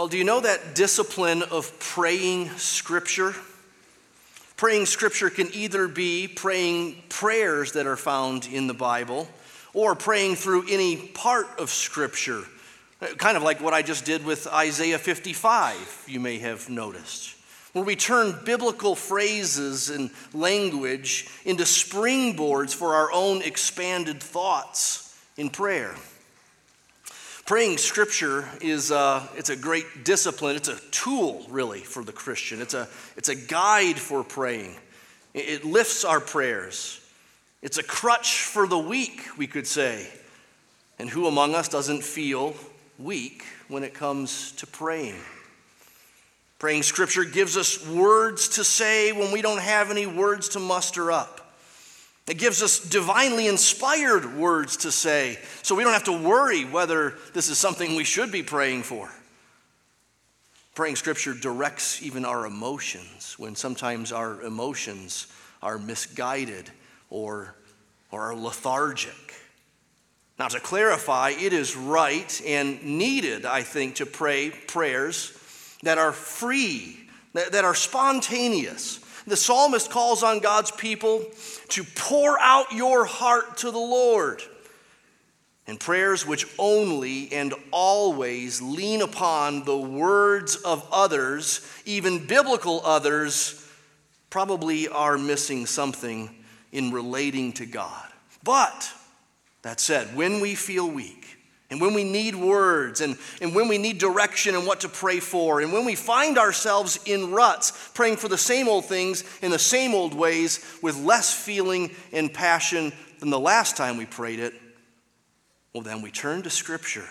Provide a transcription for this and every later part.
Well, do you know that discipline of praying Scripture? Praying Scripture can either be praying prayers that are found in the Bible or praying through any part of Scripture, kind of like what I just did with Isaiah 55, you may have noticed, where we turn biblical phrases and language into springboards for our own expanded thoughts in prayer. Praying scripture is a, it's a great discipline. It's a tool, really, for the Christian. It's a, it's a guide for praying. It lifts our prayers. It's a crutch for the weak, we could say. And who among us doesn't feel weak when it comes to praying? Praying scripture gives us words to say when we don't have any words to muster up. It gives us divinely inspired words to say, so we don't have to worry whether this is something we should be praying for. Praying scripture directs even our emotions when sometimes our emotions are misguided or, or are lethargic. Now, to clarify, it is right and needed, I think, to pray prayers that are free, that, that are spontaneous, the psalmist calls on God's people to pour out your heart to the Lord. And prayers which only and always lean upon the words of others, even biblical others, probably are missing something in relating to God. But, that said, when we feel weak, and when we need words, and, and when we need direction and what to pray for, and when we find ourselves in ruts, praying for the same old things in the same old ways with less feeling and passion than the last time we prayed it, well, then we turn to Scripture.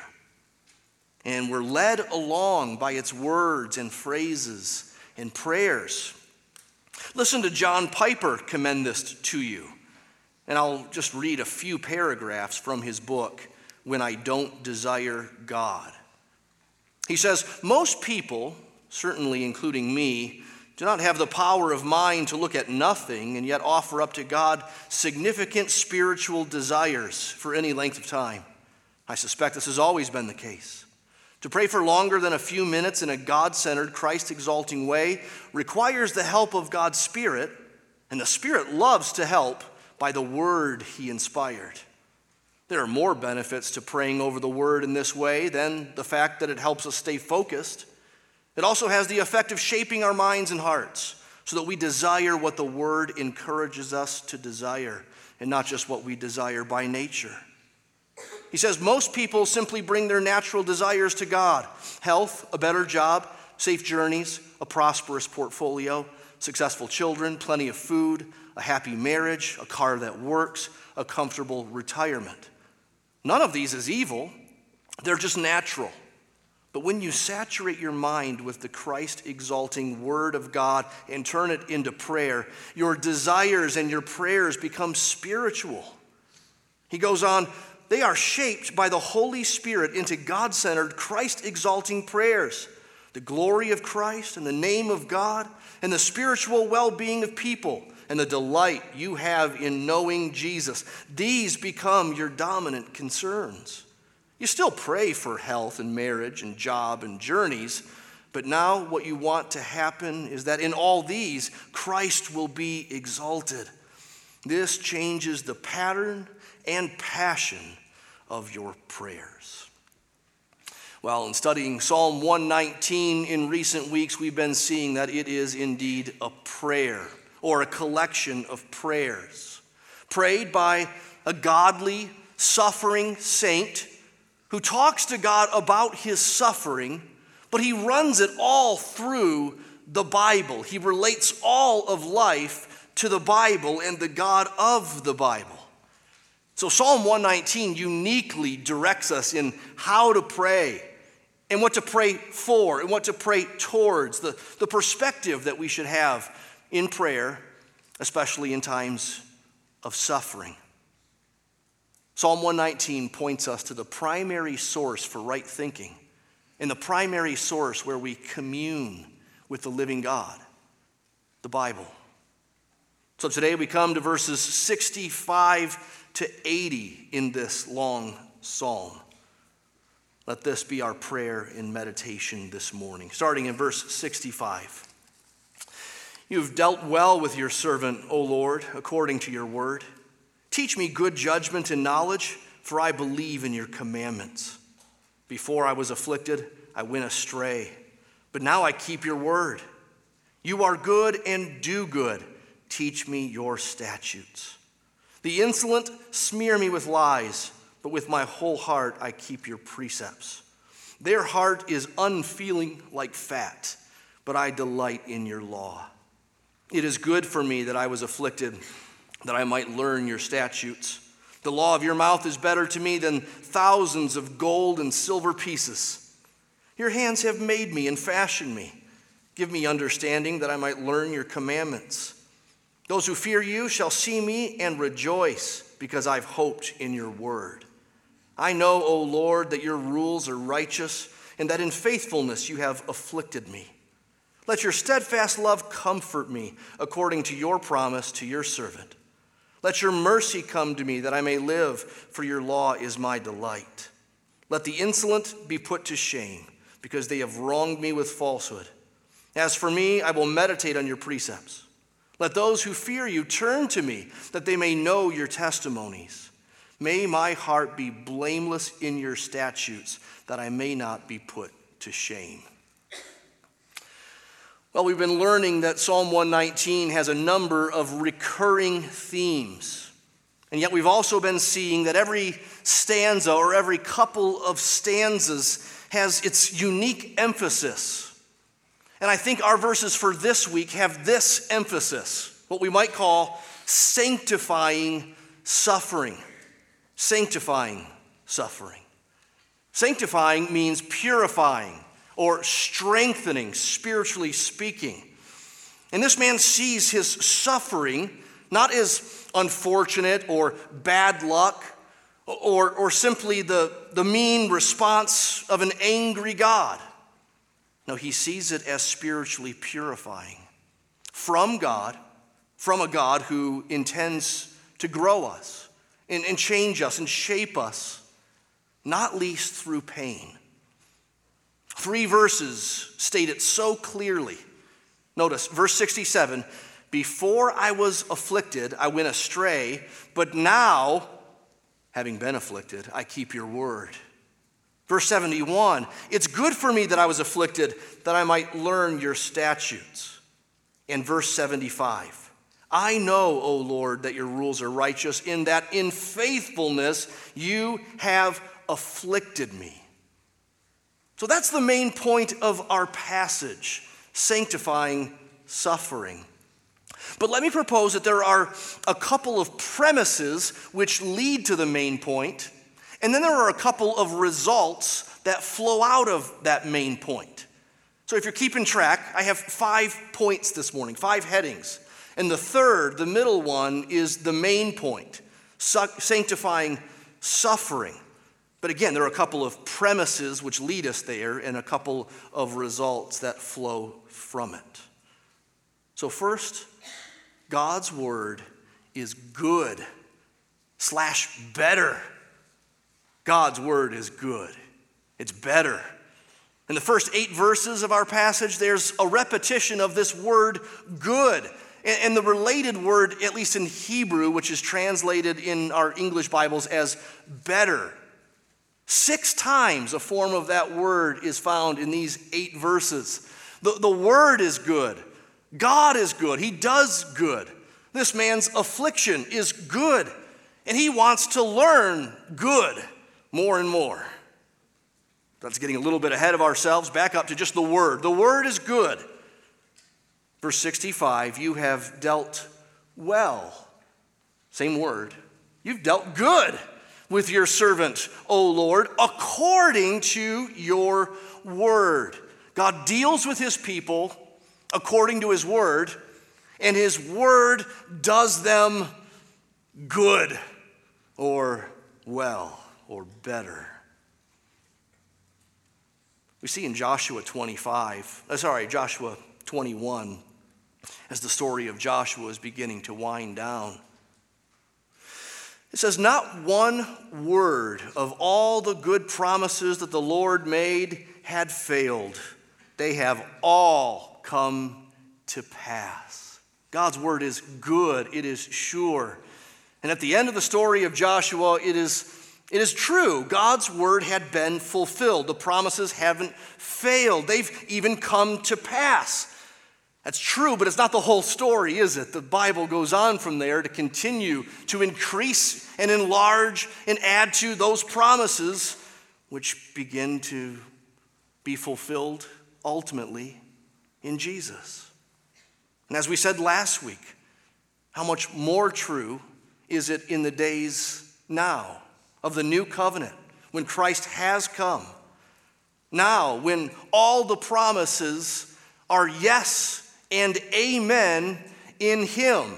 And we're led along by its words and phrases and prayers. Listen to John Piper commend this to you. And I'll just read a few paragraphs from his book when I don't desire God. He says, Most people, certainly including me, do not have the power of mind to look at nothing and yet offer up to God significant spiritual desires for any length of time. I suspect this has always been the case. To pray for longer than a few minutes in a God centered, Christ exalting way requires the help of God's Spirit, and the Spirit loves to help by the word He inspired. There are more benefits to praying over the word in this way than the fact that it helps us stay focused. It also has the effect of shaping our minds and hearts so that we desire what the word encourages us to desire and not just what we desire by nature. He says most people simply bring their natural desires to God health, a better job, safe journeys, a prosperous portfolio, successful children, plenty of food, a happy marriage, a car that works, a comfortable retirement. None of these is evil, they're just natural. But when you saturate your mind with the Christ exalting Word of God and turn it into prayer, your desires and your prayers become spiritual. He goes on, they are shaped by the Holy Spirit into God centered, Christ exalting prayers. The glory of Christ and the name of God and the spiritual well being of people and the delight you have in knowing Jesus. These become your dominant concerns. You still pray for health and marriage and job and journeys, but now what you want to happen is that in all these, Christ will be exalted. This changes the pattern and passion of your prayers. Well, in studying Psalm 119 in recent weeks, we've been seeing that it is indeed a prayer or a collection of prayers prayed by a godly, suffering saint who talks to God about his suffering, but he runs it all through the Bible. He relates all of life to the Bible and the God of the Bible. So, Psalm 119 uniquely directs us in how to pray and what to pray for and what to pray towards, the, the perspective that we should have in prayer, especially in times of suffering. Psalm 119 points us to the primary source for right thinking and the primary source where we commune with the living God, the Bible. So today we come to verses 65 to 80 in this long psalm. Let this be our prayer in meditation this morning, starting in verse 65. You have dealt well with your servant, O Lord, according to your word. Teach me good judgment and knowledge, for I believe in your commandments. Before I was afflicted, I went astray, but now I keep your word. You are good and do good. Teach me your statutes. The insolent smear me with lies, but with my whole heart I keep your precepts. Their heart is unfeeling like fat, but I delight in your law. It is good for me that I was afflicted, that I might learn your statutes. The law of your mouth is better to me than thousands of gold and silver pieces. Your hands have made me and fashioned me. Give me understanding that I might learn your commandments. Those who fear you shall see me and rejoice because I've hoped in your word. I know, O Lord, that your rules are righteous and that in faithfulness you have afflicted me. Let your steadfast love comfort me according to your promise to your servant. Let your mercy come to me that I may live, for your law is my delight. Let the insolent be put to shame because they have wronged me with falsehood. As for me, I will meditate on your precepts. Let those who fear you turn to me, that they may know your testimonies. May my heart be blameless in your statutes, that I may not be put to shame. Well, we've been learning that Psalm 119 has a number of recurring themes. And yet, we've also been seeing that every stanza or every couple of stanzas has its unique emphasis. And I think our verses for this week have this emphasis what we might call sanctifying suffering. Sanctifying suffering. Sanctifying means purifying or strengthening, spiritually speaking. And this man sees his suffering not as unfortunate or bad luck or, or simply the, the mean response of an angry God. No, he sees it as spiritually purifying from God, from a God who intends to grow us and, and change us and shape us, not least through pain. Three verses state it so clearly. Notice verse 67 Before I was afflicted, I went astray, but now, having been afflicted, I keep your word. Verse 71 It's good for me that I was afflicted, that I might learn your statutes. And verse 75 I know, O Lord, that your rules are righteous, in that in faithfulness you have afflicted me. So that's the main point of our passage sanctifying suffering. But let me propose that there are a couple of premises which lead to the main point and then there are a couple of results that flow out of that main point. So if you're keeping track, I have five points this morning, five headings. And the third, the middle one, is the main point sanctifying suffering. But again, there are a couple of premises which lead us there and a couple of results that flow from it. So, first, God's word is good slash better God's word is good, it's better. In the first eight verses of our passage, there's a repetition of this word good. And the related word, at least in Hebrew, which is translated in our English Bibles as better. Six times a form of that word is found in these eight verses. The, the word is good. God is good. He does good. This man's affliction is good. And he wants to learn good more and more. That's getting a little bit ahead of ourselves. Back up to just the word. The word is good. Verse 65 You have dealt well. Same word. You've dealt good with your servant, O Lord, according to your word. God deals with his people according to his word, and his word does them good or well or better. We see in Joshua 25, uh, sorry, Joshua 21, as the story of Joshua is beginning to wind down. It says, Not one word of all the good promises that the Lord made had failed. They have all come to pass. God's word is good, it is sure. And at the end of the story of Joshua, it is, it is true. God's word had been fulfilled. The promises haven't failed, they've even come to pass. That's true, but it's not the whole story, is it? The Bible goes on from there to continue to increase and enlarge and add to those promises, which begin to be fulfilled ultimately in Jesus. And as we said last week, how much more true is it in the days now of the new covenant when Christ has come? Now, when all the promises are yes and amen in him.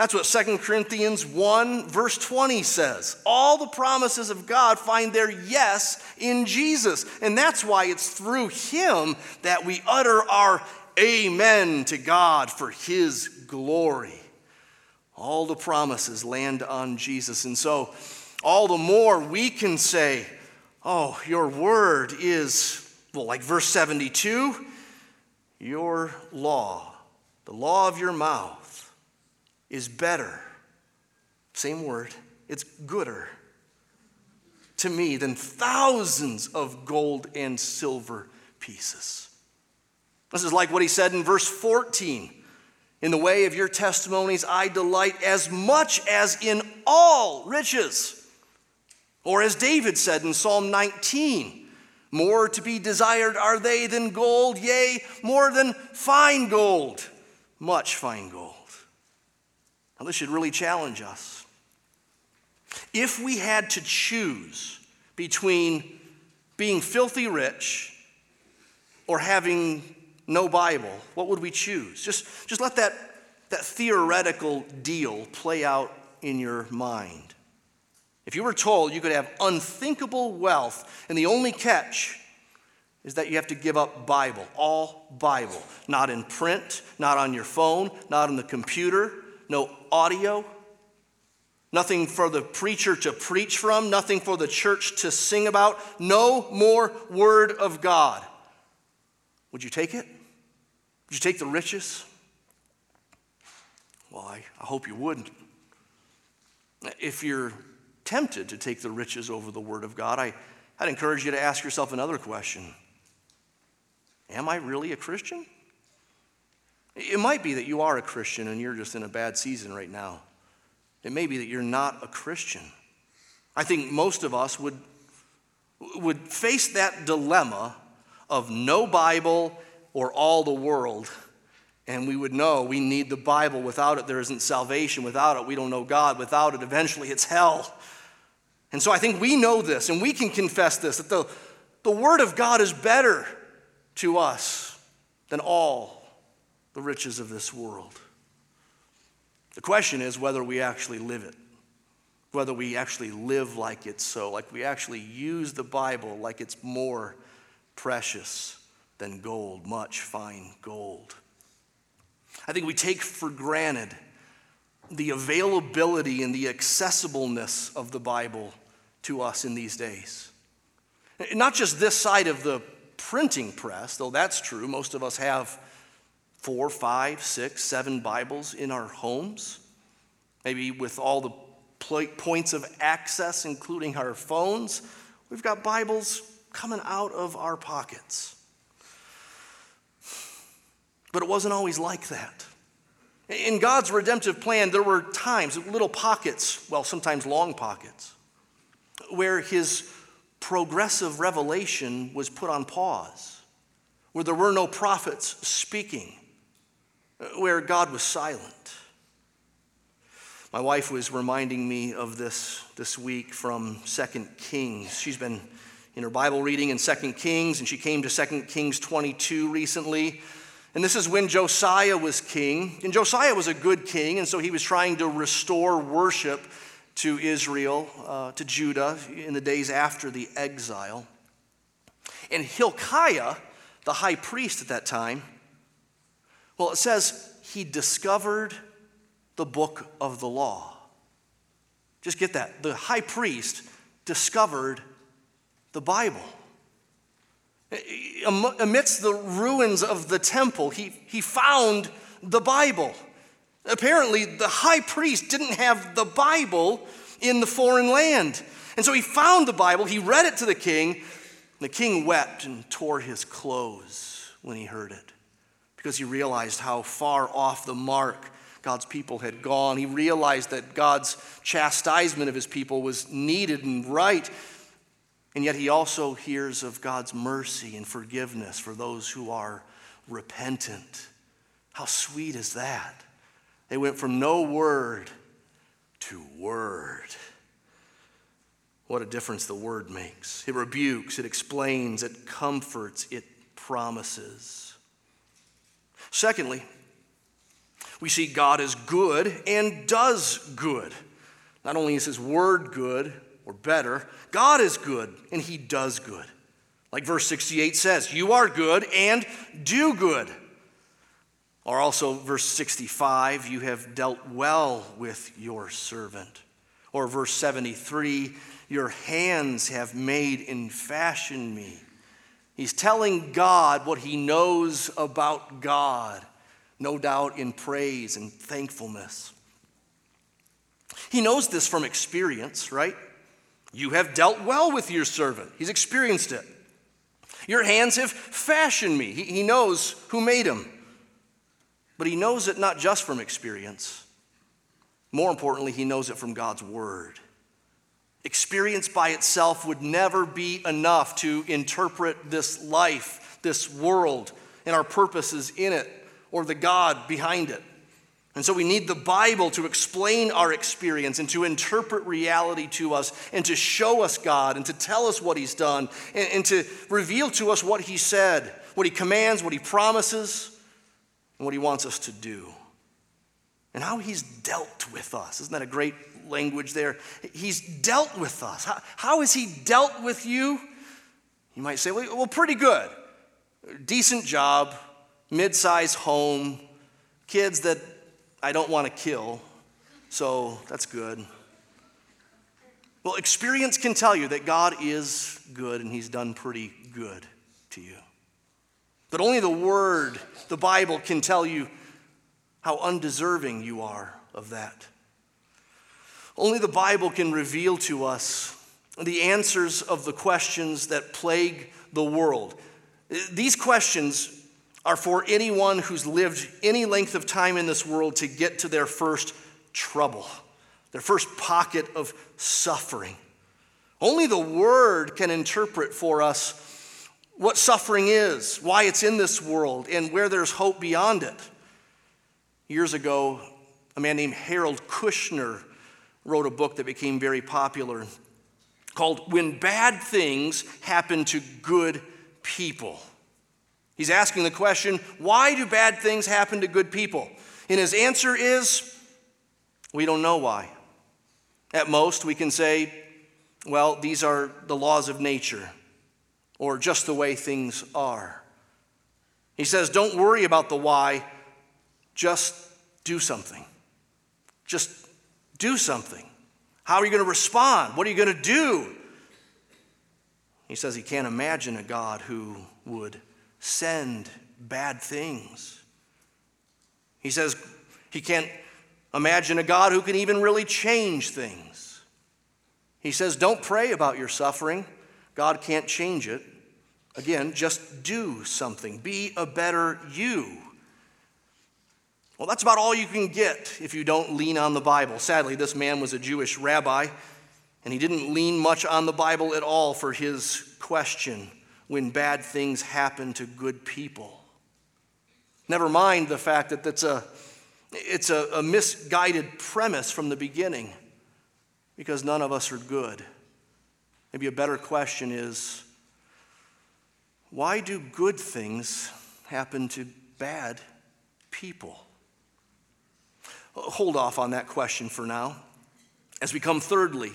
That's what 2 Corinthians 1, verse 20 says. All the promises of God find their yes in Jesus. And that's why it's through him that we utter our amen to God for his glory. All the promises land on Jesus. And so, all the more we can say, Oh, your word is, well, like verse 72, your law the law of your mouth is better, same word, it's gooder to me than thousands of gold and silver pieces. This is like what he said in verse 14. In the way of your testimonies, I delight as much as in all riches. Or as David said in Psalm 19, more to be desired are they than gold, yea, more than fine gold much fine gold. Now, this should really challenge us. If we had to choose between being filthy rich or having no Bible, what would we choose? Just, just let that, that theoretical deal play out in your mind. If you were told you could have unthinkable wealth, and the only catch is that you have to give up Bible, all Bible, not in print, not on your phone, not on the computer, no audio, nothing for the preacher to preach from, nothing for the church to sing about, no more Word of God. Would you take it? Would you take the riches? Well, I, I hope you wouldn't. If you're tempted to take the riches over the Word of God, I, I'd encourage you to ask yourself another question Am I really a Christian? It might be that you are a Christian and you're just in a bad season right now. It may be that you're not a Christian. I think most of us would, would face that dilemma of no Bible or all the world. And we would know we need the Bible. Without it, there isn't salvation. Without it, we don't know God. Without it, eventually, it's hell. And so I think we know this and we can confess this that the, the Word of God is better to us than all the riches of this world. The question is whether we actually live it, whether we actually live like it's so, like we actually use the Bible like it's more precious than gold, much fine gold. I think we take for granted the availability and the accessibleness of the Bible to us in these days. Not just this side of the printing press, though that's true. Most of us have four, five, six, seven Bibles in our homes, maybe with all the points of access, including our phones. We've got Bibles coming out of our pockets. But it wasn't always like that. In God's redemptive plan, there were times, little pockets, well, sometimes long pockets, where His progressive revelation was put on pause, where there were no prophets speaking, where God was silent. My wife was reminding me of this this week from 2 Kings. She's been in her Bible reading in 2 Kings, and she came to 2 Kings 22 recently. And this is when Josiah was king. And Josiah was a good king, and so he was trying to restore worship to Israel, uh, to Judah, in the days after the exile. And Hilkiah, the high priest at that time, well, it says he discovered the book of the law. Just get that. The high priest discovered the Bible. Amidst the ruins of the temple, he, he found the Bible. Apparently, the high priest didn't have the Bible in the foreign land. And so he found the Bible, he read it to the king. The king wept and tore his clothes when he heard it because he realized how far off the mark God's people had gone. He realized that God's chastisement of his people was needed and right. And yet he also hears of God's mercy and forgiveness for those who are repentant. How sweet is that? They went from no word to word. What a difference the word makes. It rebukes, it explains, it comforts, it promises. Secondly, we see God is good and does good. Not only is his word good or better, God is good and he does good. Like verse 68 says, You are good and do good. Or also, verse 65, you have dealt well with your servant. Or verse 73, your hands have made and fashioned me. He's telling God what he knows about God, no doubt in praise and thankfulness. He knows this from experience, right? You have dealt well with your servant. He's experienced it. Your hands have fashioned me. He, he knows who made him. But he knows it not just from experience. More importantly, he knows it from God's word. Experience by itself would never be enough to interpret this life, this world, and our purposes in it, or the God behind it. And so we need the Bible to explain our experience and to interpret reality to us and to show us God and to tell us what He's done and, and to reveal to us what He said, what He commands, what He promises, and what He wants us to do. And how He's dealt with us. Isn't that a great language there? He's dealt with us. How, how has He dealt with you? You might say, well, well pretty good. Decent job, mid sized home, kids that I don't want to kill, so that's good. Well, experience can tell you that God is good and He's done pretty good to you. But only the Word, the Bible, can tell you how undeserving you are of that. Only the Bible can reveal to us the answers of the questions that plague the world. These questions are for anyone who's lived any length of time in this world to get to their first trouble, their first pocket of suffering. Only the Word can interpret for us what suffering is, why it's in this world, and where there's hope beyond it. Years ago, a man named Harold Kushner wrote a book that became very popular called When Bad Things Happen to Good People. He's asking the question why do bad things happen to good people? And his answer is we don't know why. At most, we can say, well, these are the laws of nature, or just the way things are. He says, don't worry about the why, just do something. Just do something. How are you going to respond? What are you going to do? He says he can't imagine a God who would send bad things. He says he can't imagine a God who can even really change things. He says, Don't pray about your suffering. God can't change it. Again, just do something. Be a better you. Well, that's about all you can get if you don't lean on the Bible. Sadly, this man was a Jewish rabbi, and he didn't lean much on the Bible at all for his question when bad things happen to good people. Never mind the fact that that's a, it's a, a misguided premise from the beginning because none of us are good. Maybe a better question is why do good things happen to bad people? Hold off on that question for now. As we come thirdly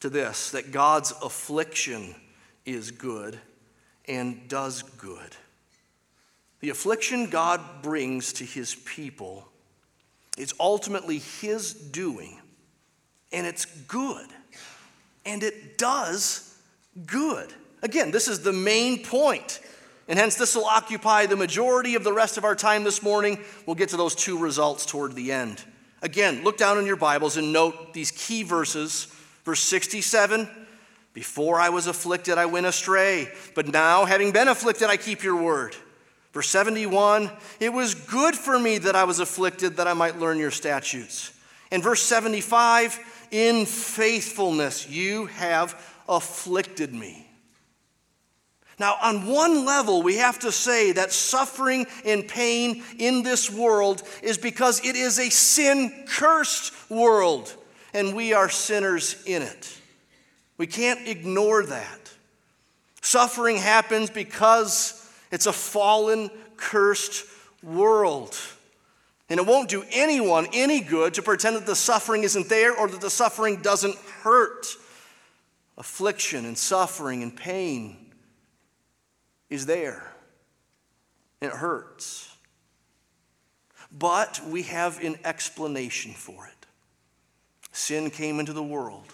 to this, that God's affliction is good and does good. The affliction God brings to his people is ultimately his doing and it's good. And it does good. Again, this is the main. And hence, this will occupy the majority of the rest of our time this morning. We'll get to those two results toward the end. Again, look down in your Bibles and note these key verses. Verse 67 Before I was afflicted, I went astray, but now, having been afflicted, I keep your word. Verse 71 It was good for me that I was afflicted, that I might learn your statutes. And verse 75 In faithfulness you have afflicted me. Now, on one level, we have to say that suffering and pain in this world is because it is a sin cursed world, and we are sinners in it. We can't ignore that. Suffering happens because it's a fallen, cursed world. And it won't do anyone any good to pretend that the suffering isn't there or that the suffering doesn't hurt. Affliction and suffering and pain is there. And it hurts. But we have an explanation for it. Sin came into the world,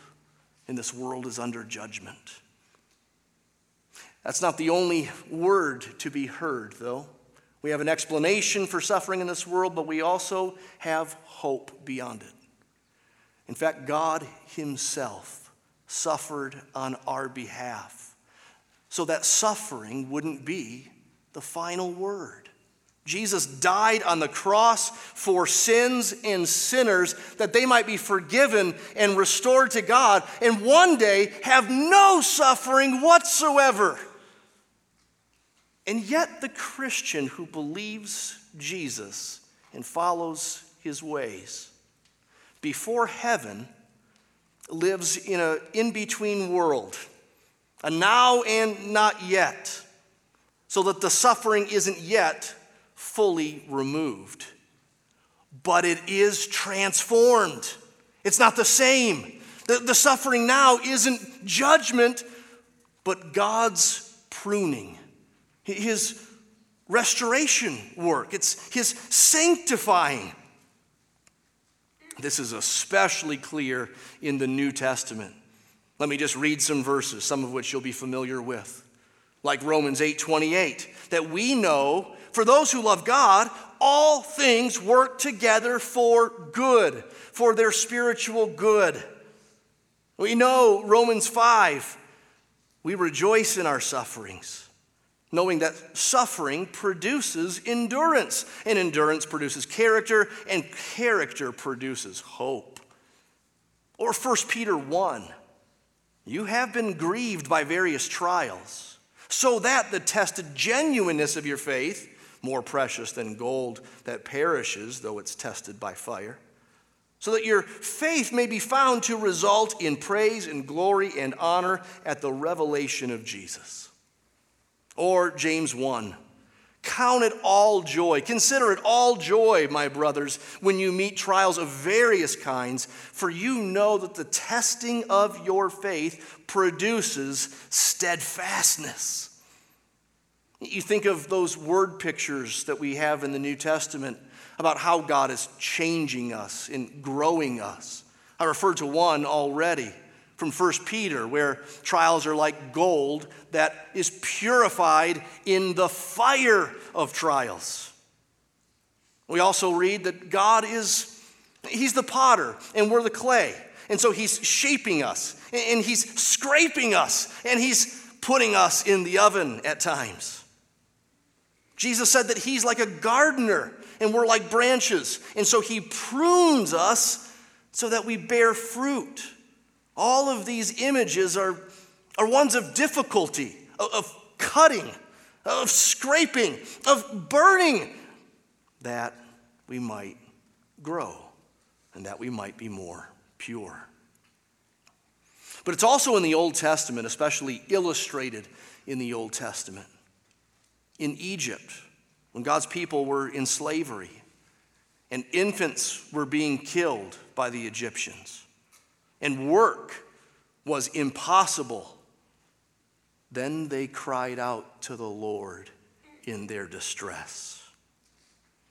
and this world is under judgment. That's not the only word to be heard, though. We have an explanation for suffering in this world, but we also have hope beyond it. In fact, God Himself suffered on our behalf so that suffering wouldn't be the final word. Jesus died on the cross for sins and sinners that they might be forgiven and restored to God and one day have no suffering whatsoever. And yet, the Christian who believes Jesus and follows his ways before heaven lives in an in between world, a now and not yet, so that the suffering isn't yet fully removed. But it is transformed. It's not the same. The, the suffering now isn't judgment, but God's pruning his restoration work, it's his sanctifying. This is especially clear in the New Testament. Let me just read some verses, some of which you'll be familiar with. Like Romans 8:28, that we know for those who love God, all things work together for good, for their spiritual good. We know Romans 5, we rejoice in our sufferings knowing that suffering produces endurance, and endurance produces character, and character produces hope. Or 1 Peter 1 You have been grieved by various trials, so that the tested genuineness of your faith, more precious than gold that perishes, though it's tested by fire, so that your faith may be found to result in praise and glory and honor at the revelation of Jesus. Or James 1. Count it all joy. Consider it all joy, my brothers, when you meet trials of various kinds, for you know that the testing of your faith produces steadfastness. You think of those word pictures that we have in the New Testament about how God is changing us and growing us. I referred to one already from 1 Peter, where trials are like gold that is purified in the fire of trials. We also read that God is, He's the potter and we're the clay. And so He's shaping us and He's scraping us and He's putting us in the oven at times. Jesus said that He's like a gardener and we're like branches. And so He prunes us so that we bear fruit. All of these images are, are ones of difficulty, of, cutting, of scraping, of burning, that we might grow and that we might be more pure. But it's also in the Old Testament, especially illustrated in the Old Testament. In Egypt, when God's people were in slavery and infants were being killed by the Egyptians and work was impossible, then they cried out to the Lord in their distress.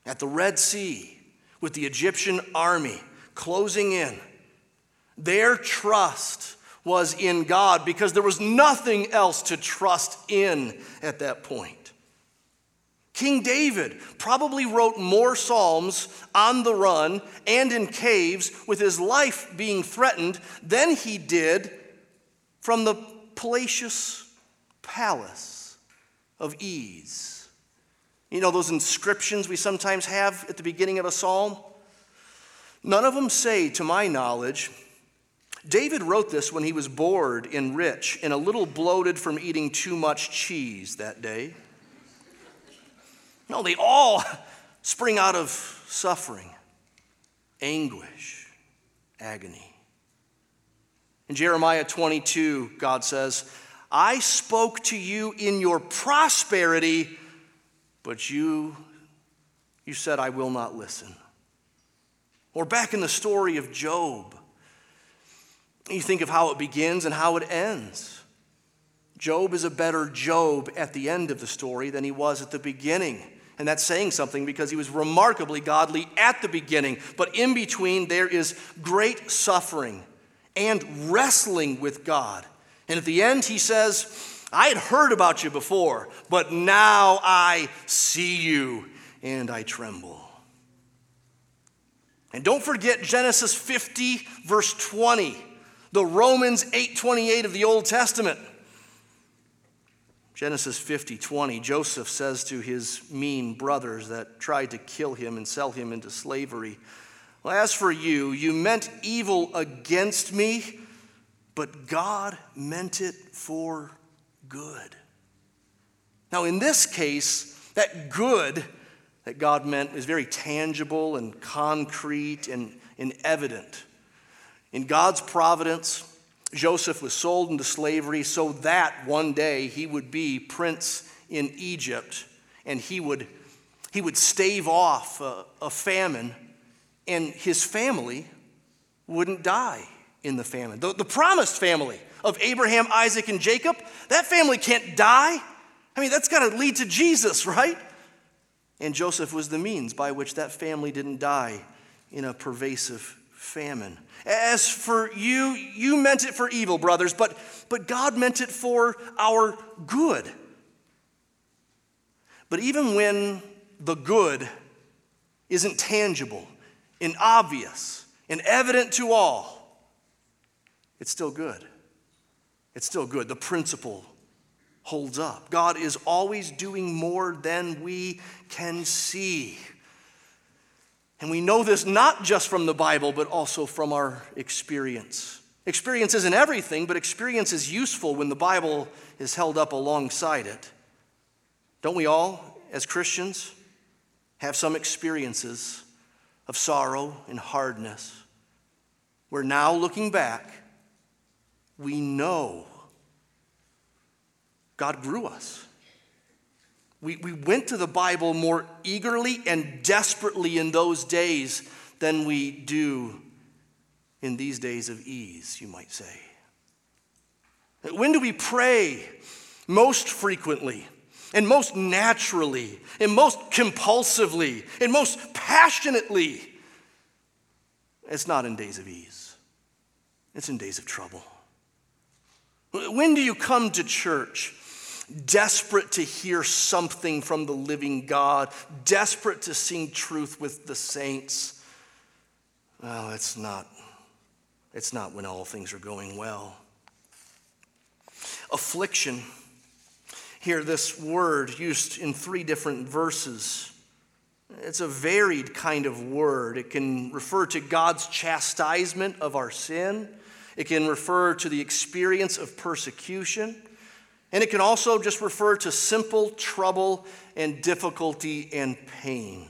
At the Red Sea, with the Egyptian army closing in, Their trust was in God because there was nothing else to trust in at that point. King David probably wrote more Psalms on the run and in caves with his life being threatened than he did from the palatial palace of ease. You know those inscriptions we sometimes have at the beginning of a psalm? None of them say, to my knowledge, David wrote this when he was bored and rich and a little bloated from eating too much cheese that day. No, they all spring out of suffering, anguish, agony. In Jeremiah 22, God says, I spoke to you in your prosperity, but you, you said, I will not listen. Or back in the story of Job, you think of how it begins and how it ends. Job is a better Job at the end of the story than he was at the beginning. And that's saying something because he was remarkably godly at the beginning. But in between, there is great suffering and wrestling with God. And at the end, he says, I had heard about you before, but now I see you and I tremble. And don't forget Genesis 50, verse 20, the Romans 8:28 of the Old Testament. Genesis 50 20, Joseph says to his mean brothers that tried to kill him and sell him into slavery, well, As for you, you meant evil against me, but God meant it for good. Now, in this case, that good that God meant is very tangible and concrete and, and evident. In God's providence, Joseph was sold into slavery so that one day he would be prince in Egypt and he would, he would stave off a, a famine and his family wouldn't die in the famine. The, the promised family of Abraham, Isaac, and Jacob, that family can't die. I mean, that's got to lead to Jesus, right? And Joseph was the means by which that family didn't die in a pervasive famine. As for you, you meant it for evil, brothers, but, but God meant it for our good. But even when the good isn't tangible and obvious and evident to all, it's still good. It's still good. The principle holds up. God is always doing more than we can see. And we know this not just from the Bible, but also from our experience. Experience isn't everything, but experience is useful when the Bible is held up alongside it. Don't we all, as Christians, have some experiences of sorrow and hardness where now looking back, we know God grew us. We, we went to the Bible more eagerly and desperately in those days than we do in these days of ease, you might say. When do we pray most frequently and most naturally and most compulsively and most passionately? It's not in days of ease, it's in days of trouble. When do you come to church? desperate to hear something from the living God, desperate to sing truth with the saints. Well, it's not, it's not when all things are going well. Affliction. Here, this word used in three different verses. It's a varied kind of word. It can refer to God's chastisement of our sin. It can refer to the experience of persecution. And it can also just refer to simple trouble and difficulty and pain.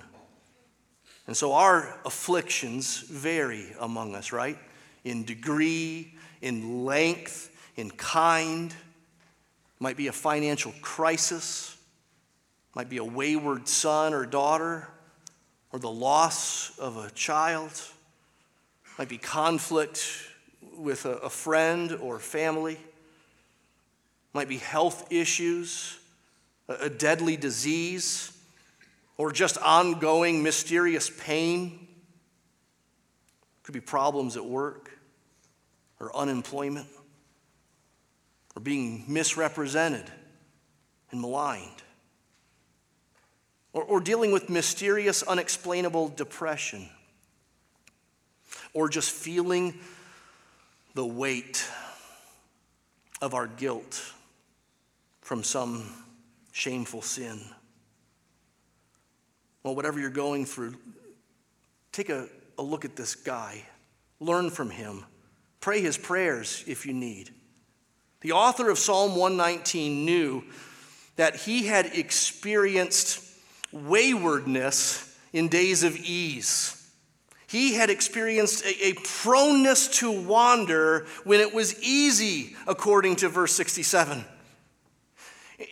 And so our afflictions vary among us, right? In degree, in length, in kind. Might be a financial crisis, might be a wayward son or daughter, or the loss of a child, might be conflict with a, a friend or family might be health issues, a deadly disease, or just ongoing mysterious pain. Could be problems at work. or unemployment or being misrepresented and maligned or, or dealing with mysterious, unexplainable depression or just feeling the weight of our guilt from some shameful sin. Well, whatever you're going through, take a, a look at this guy, learn from him, pray his prayers if you need. The author of Psalm 119 knew that he had experienced waywardness in days of ease. He had experienced a, a, proneness to wander when it was easy, according to verse 67.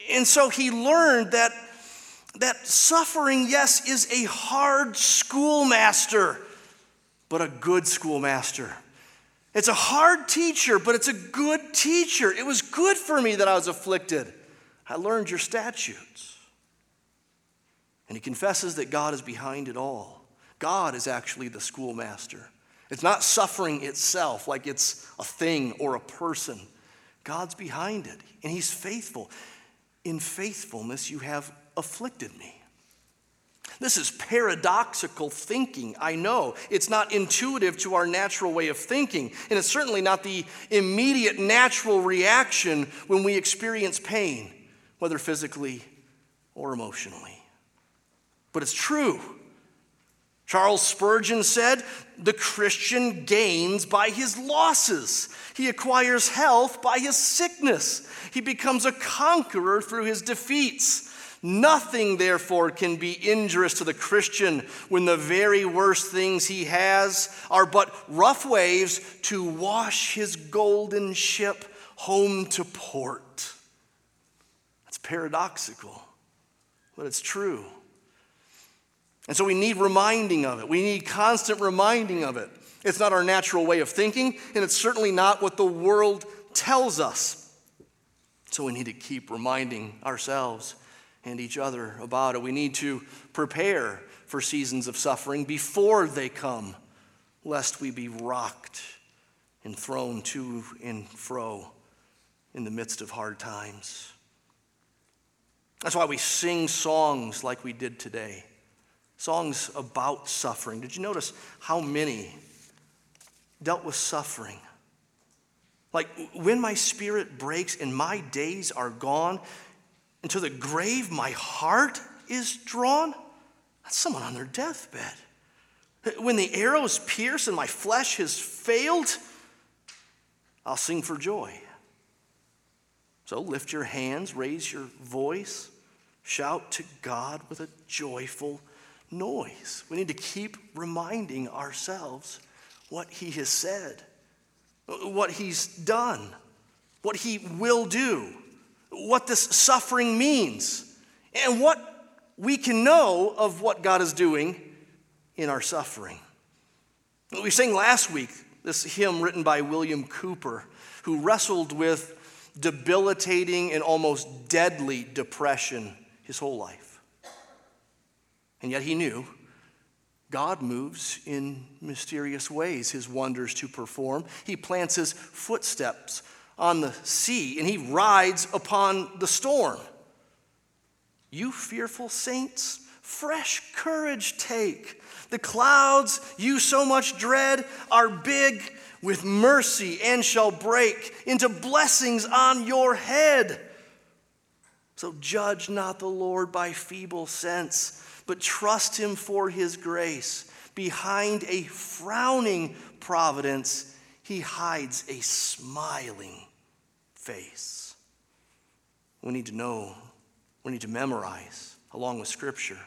And so he learned that, that suffering, yes, is a hard schoolmaster, but a good schoolmaster. It's a hard teacher, but it's a good teacher. It was good for me that I was afflicted. I learned your statutes. And he confesses that God is behind it all. God is actually the schoolmaster. It's not suffering itself like it's a thing or a person. God's behind it, and He's faithful. In faithfulness, you have afflicted me. This is paradoxical thinking. I know it's not intuitive to our natural way of thinking, and it's certainly not the immediate natural reaction when we experience pain, whether physically or emotionally. But it's true. Charles Spurgeon said, The Christian gains by his losses. He acquires health by his sickness. He becomes a conqueror through his defeats. Nothing, therefore, can be injurious to the Christian when the very worst things he has are but rough waves to wash his golden ship home to port. That's paradoxical, but it's true. And so we need reminding of it. We need constant reminding of it. It's not our natural way of thinking, and it's certainly not what the world tells us. So we need to keep reminding ourselves and each other about it. We need to prepare for seasons of suffering before they come, lest we be rocked and thrown to and fro in the midst of hard times. That's why we sing songs like we did today songs about suffering. Did you notice how many dealt with suffering? Like when my spirit breaks and my days are gone, into the grave my heart is drawn, that's someone on their deathbed. When the arrows pierce and my flesh has failed, I'll sing for joy. So lift your hands, raise your voice, shout to God with a joyful noise. We need to keep reminding ourselves what He has said, what He's done, what He will do, what this suffering means, and what we can know of what God is doing in our suffering. We sang last week this hymn written by William Cowper, who wrestled with debilitating and almost deadly depression his whole life. And yet he knew God moves in mysterious ways, his wonders to perform. He plants his footsteps on the sea and he rides upon the storm. You fearful saints, fresh courage take. The clouds you so much dread are big with mercy and shall break into blessings on your head. So judge not the Lord by feeble sense but trust Him for His grace. Behind a frowning providence, He hides a smiling face. We need to know, we need to memorize, along with Scripture,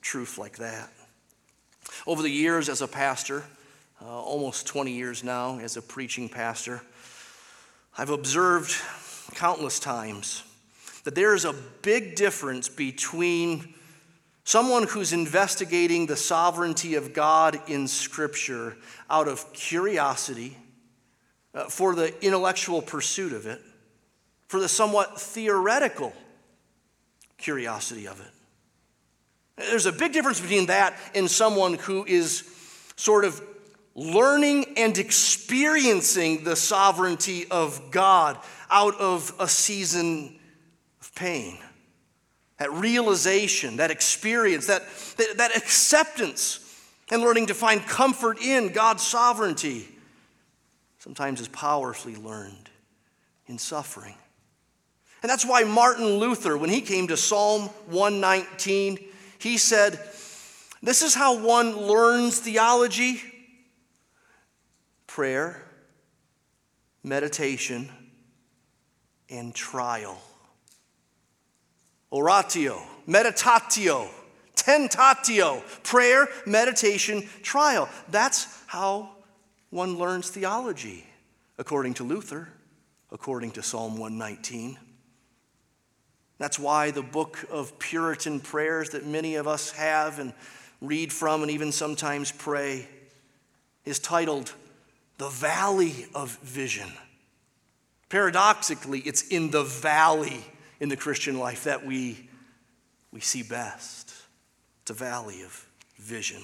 truth like that. Over the years as a pastor, uh, almost 20 years now as a preaching pastor, I've observed countless times that there is a big difference between Someone who's investigating the sovereignty of God in Scripture out of curiosity, uh, for the intellectual pursuit of it, for the somewhat theoretical curiosity of it. There's a big difference between that and someone who is sort of learning and experiencing the sovereignty of God out of a season of pain. That realization, that experience, that, that, that acceptance, and learning to find comfort in God's sovereignty sometimes is powerfully learned in suffering. And that's why Martin Luther, when he came to Psalm 119, he said, This is how one learns theology prayer, meditation, and trial. Oratio, meditatio, tentatio, prayer, meditation, trial. That's how one learns theology, according to Luther, according to Psalm 119. That's why the book of Puritan prayers that many of us have and read from and even sometimes pray is titled The Valley of Vision. Paradoxically, it's in the valley in the Christian life that we, we see best. It's a valley of vision.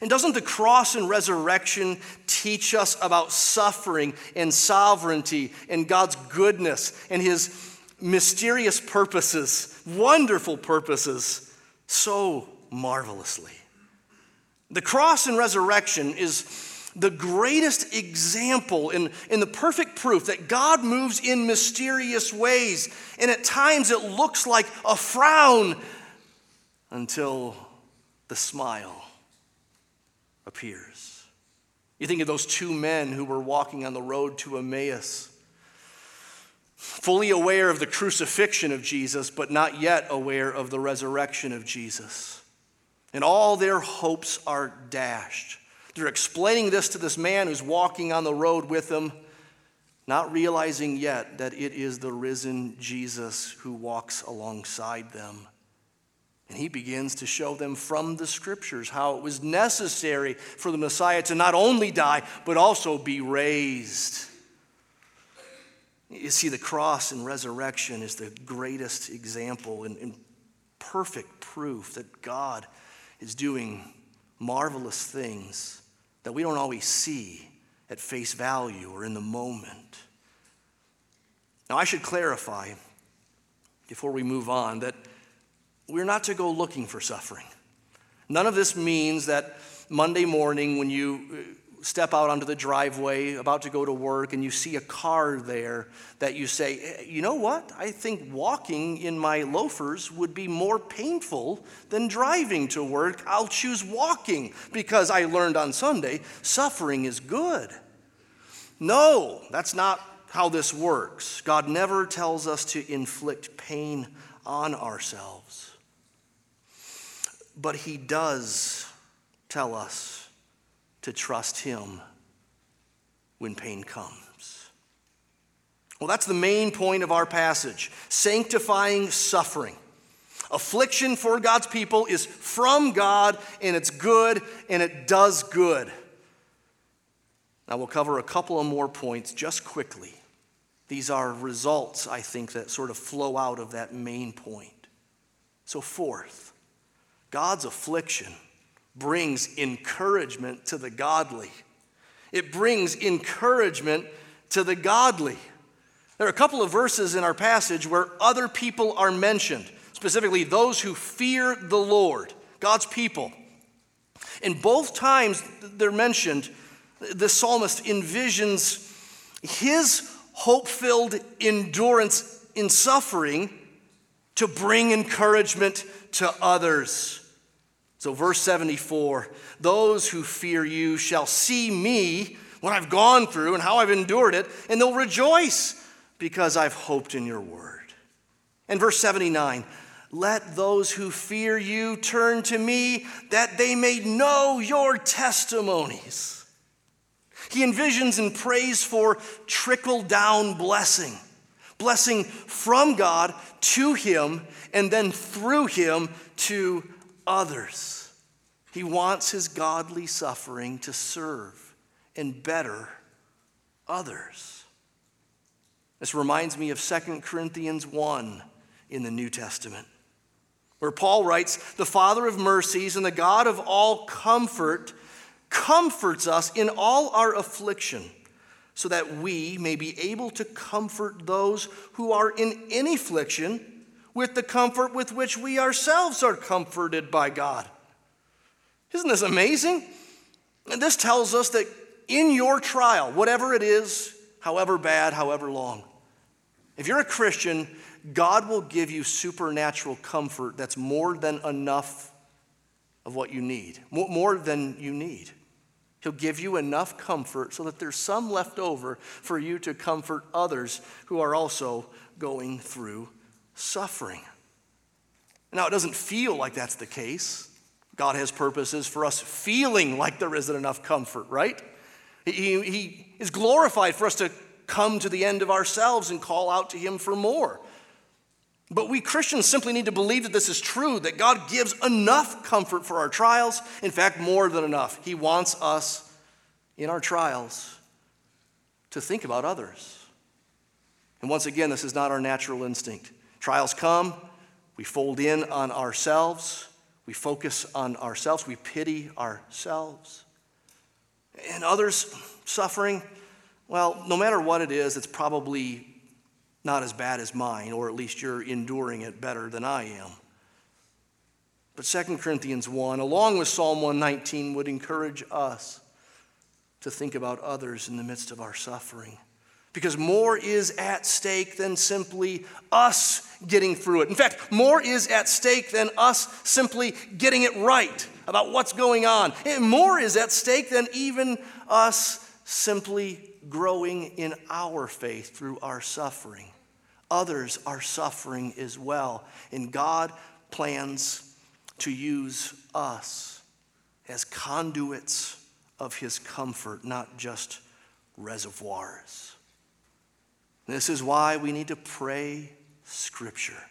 And doesn't the cross and resurrection teach us about suffering and sovereignty and God's goodness and His mysterious purposes, wonderful purposes, so marvelously? The cross and resurrection is the greatest example in, in the perfect proof that God moves in mysterious ways. And at times it looks like a frown until the smile appears. You think of those two men who were walking on the road to Emmaus, fully aware of the crucifixion of Jesus, but not yet aware of the resurrection of Jesus. And all their hopes are dashed. They're explaining this to this man who's walking on the road with them, not realizing yet that it is the risen Jesus who walks alongside them. And he begins to show them from the scriptures how it was necessary for the Messiah to not only die, but also be raised. You see, the cross and resurrection is the greatest example and, perfect proof that God is doing marvelous things that we don't always see at face value or in the moment. Now, I should clarify before we move on that we're not to go looking for suffering. None of this means that Monday morning, when you uh, step out onto the driveway about to go to work and you see a car there that you say, eh, you know what? I think walking in my loafers would be more painful than driving to work. I'll choose walking because I learned on Sunday suffering is good. No, that's not how this works. God never tells us to inflict pain on ourselves. But He does tell us to trust Him when pain comes. Well, that's the main point of our passage sanctifying suffering. Affliction for God's people is from God and it's good and it does good. Now, we'll cover a couple of more points just quickly. These are results, I think, that sort of flow out of that main point. So, fourth, God's affliction brings encouragement to the godly. It brings encouragement to the godly. There are a couple of verses in our passage where other people are mentioned, specifically those who fear the Lord, God's people. In both times they're mentioned, the psalmist envisions his hope filled endurance in suffering to bring encouragement to others. So, verse 74 those who fear you shall see me, what I've gone through and how I've endured it, and they'll rejoice because I've hoped in your word. And verse 79 let those who fear you turn to me that they may know your testimonies. He envisions and prays for trickle down blessing, blessing from God to him and then through him to others. He wants his godly suffering to serve and better others. This reminds me of 2 Corinthians 1 in the New Testament, where Paul writes, The Father of mercies and the God of all comfort comforts us in all our affliction, so that we may be able to comfort those who are in any affliction with the comfort with which we ourselves are comforted by God. Isn't this amazing? And this tells us that in your trial, whatever it is, however bad, however long, if you're a Christian, God will give you supernatural comfort that's more than enough of what you need, more than you need. He'll give you enough comfort so that there's some left over for you to comfort others who are also going through suffering. Now, it doesn't feel like that's the case. God has purposes for us feeling like there isn't enough comfort, right? He, he is glorified for us to come to the end of ourselves and call out to Him for more. But we Christians simply need to believe that this is true, that God gives enough comfort for our trials. In fact, more than enough. He wants us in our trials to think about others. And once again, this is not our natural instinct. Trials come, we fold in on ourselves, we focus on ourselves, we pity ourselves. And others suffering, well, no matter what it is, it's probably not as bad as mine, or at least you're enduring it better than I am. But 2 Corinthians 1, along with Psalm 119, would encourage us to think about others in the midst of our suffering. Because more is at stake than simply us getting through it. In fact, more is at stake than us simply getting it right about what's going on. And more is at stake than even us simply growing in our faith through our suffering others are suffering as well. And God plans to use us as conduits of his comfort, not just reservoirs. This is why we need to pray Scripture,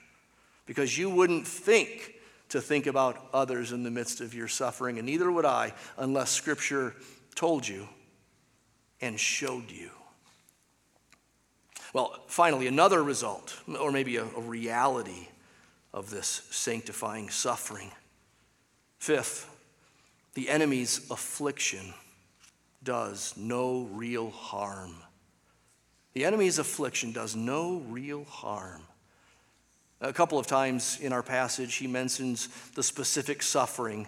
because you wouldn't think to think about others in the midst of your suffering, and neither would I unless Scripture told you and showed you. Well, finally, another result, or maybe a, a reality of this sanctifying suffering. Fifth, the enemy's affliction does no real harm. The enemy's affliction does no real harm. A couple of times in our passage, he mentions the specific suffering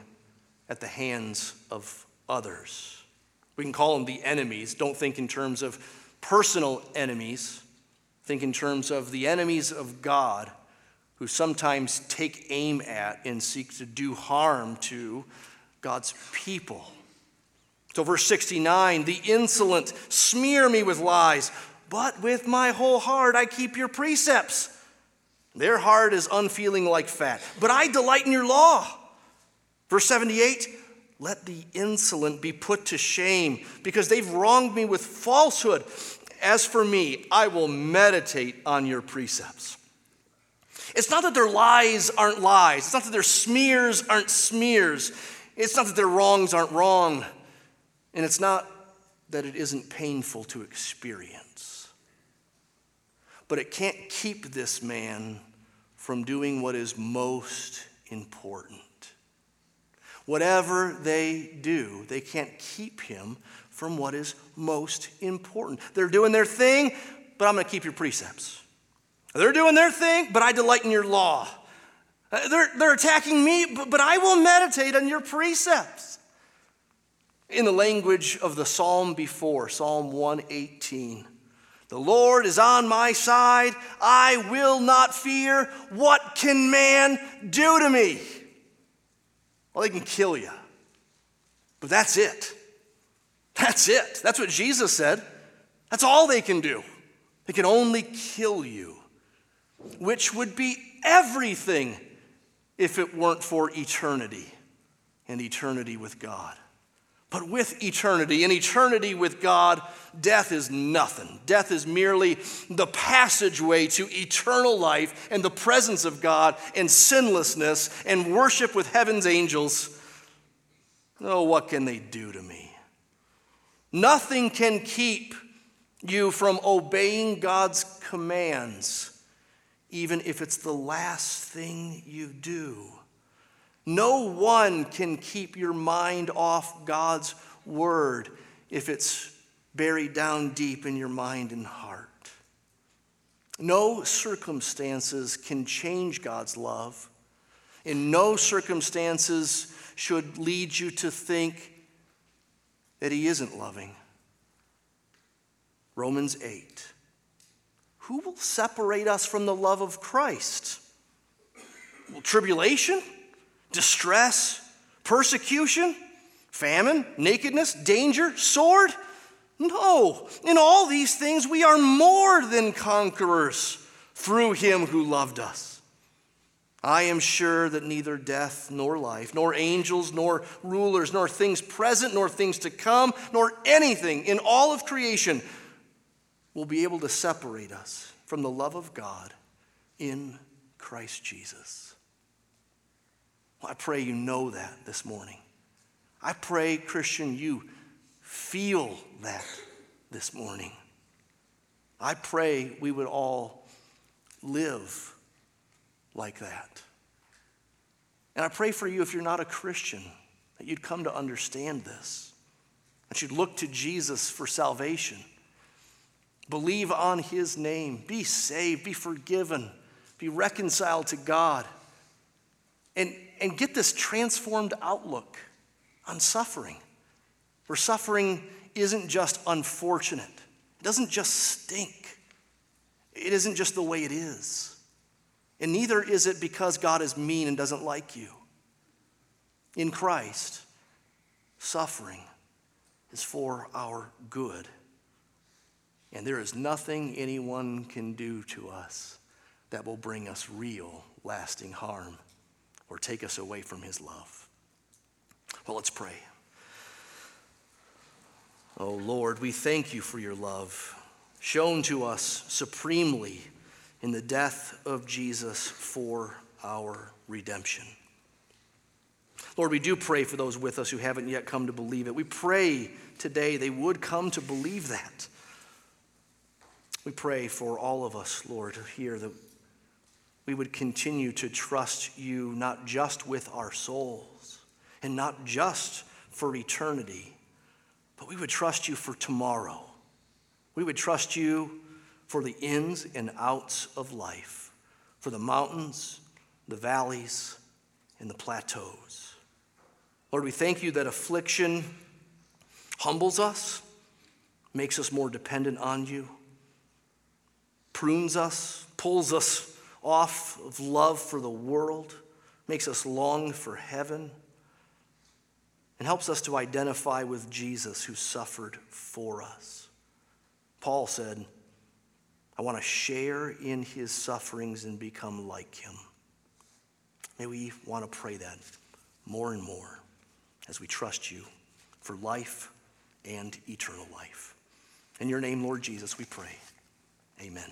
at the hands of others. We can call them the enemies. Don't think in terms of personal enemies, Think in terms of the enemies of God who sometimes take aim at and seek to do harm to God's people. So, verse 69 the insolent smear me with lies, but with my whole heart I keep your precepts. Their heart is unfeeling like fat, but I delight in your law. Verse 78 let the insolent be put to shame because they've wronged me with falsehood. As for me, I will meditate on your precepts. It's not that their lies aren't lies. It's not that their smears aren't smears. It's not that their wrongs aren't wrong. And it's not that it isn't painful to experience. But it can't keep this man from doing what is most important. Whatever they do, they can't keep him from what is most important. They're doing their thing, but I'm going to keep your precepts. They're doing their thing, but I delight in your law. Uh, they're, they're attacking me, but, but I will meditate on your precepts. In the language of the psalm before, Psalm 118, the Lord is on my side. I will not fear. What can man do to me? Well, they can kill you, but that's it. That's it. That's what Jesus said. That's all they can do. They can only kill you, which would be everything if it weren't for eternity and eternity with God. But with eternity and eternity with God, death is nothing. Death is merely the passageway to eternal life and the presence of God and sinlessness and worship with heaven's angels. Oh, what can they do to me? Nothing can keep you from obeying God's commands, even if it's the last thing you do. No one can keep your mind off God's word if it's buried down deep in your mind and heart. No circumstances can change God's love. In no circumstances should lead you to think that He isn't loving. Romans 8. Who will separate us from the love of Christ? Well, tribulation, distress, persecution, famine, nakedness, danger, sword? No. In all these things, we are more than conquerors through him who loved us. I am sure that neither death nor life, nor angels, nor rulers, nor things present, nor things to come, nor anything in all of creation will be able to separate us from the love of God in Christ Jesus. Well, I pray you know that this morning. I pray, Christian, you feel that this morning. I pray we would all live like that. And I pray for you, if you're not a Christian, that you'd come to understand this, that you'd look to Jesus for salvation. Believe on his name, be saved, be forgiven, be reconciled to God, and, and get this transformed outlook on suffering. where suffering isn't just unfortunate, it doesn't just stink, it isn't just the way it is. And neither is it because God is mean and doesn't like you. In Christ, suffering is for our good. And there is nothing anyone can do to us that will bring us real, lasting harm or take us away from his love. Well, let's pray. Oh Lord, we thank you for your love shown to us supremely in the death of Jesus for our redemption. Lord, we do pray for those with us who haven't yet come to believe it. We pray today they would come to believe that. We pray for all of us, Lord, here that we would continue to trust you not just with our souls and not just for eternity, but we would trust you for tomorrow. We would trust you for the ins and outs of life, for the mountains, the valleys, and the plateaus. Lord, we thank you that affliction humbles us, makes us more dependent on you, prunes us, pulls us off of love for the world, makes us long for heaven, and helps us to identify with Jesus who suffered for us. Paul said, I want to share in his sufferings and become like him. May we want to pray that more and more as we trust you for life and eternal life. In your name, Lord Jesus, we pray. Amen.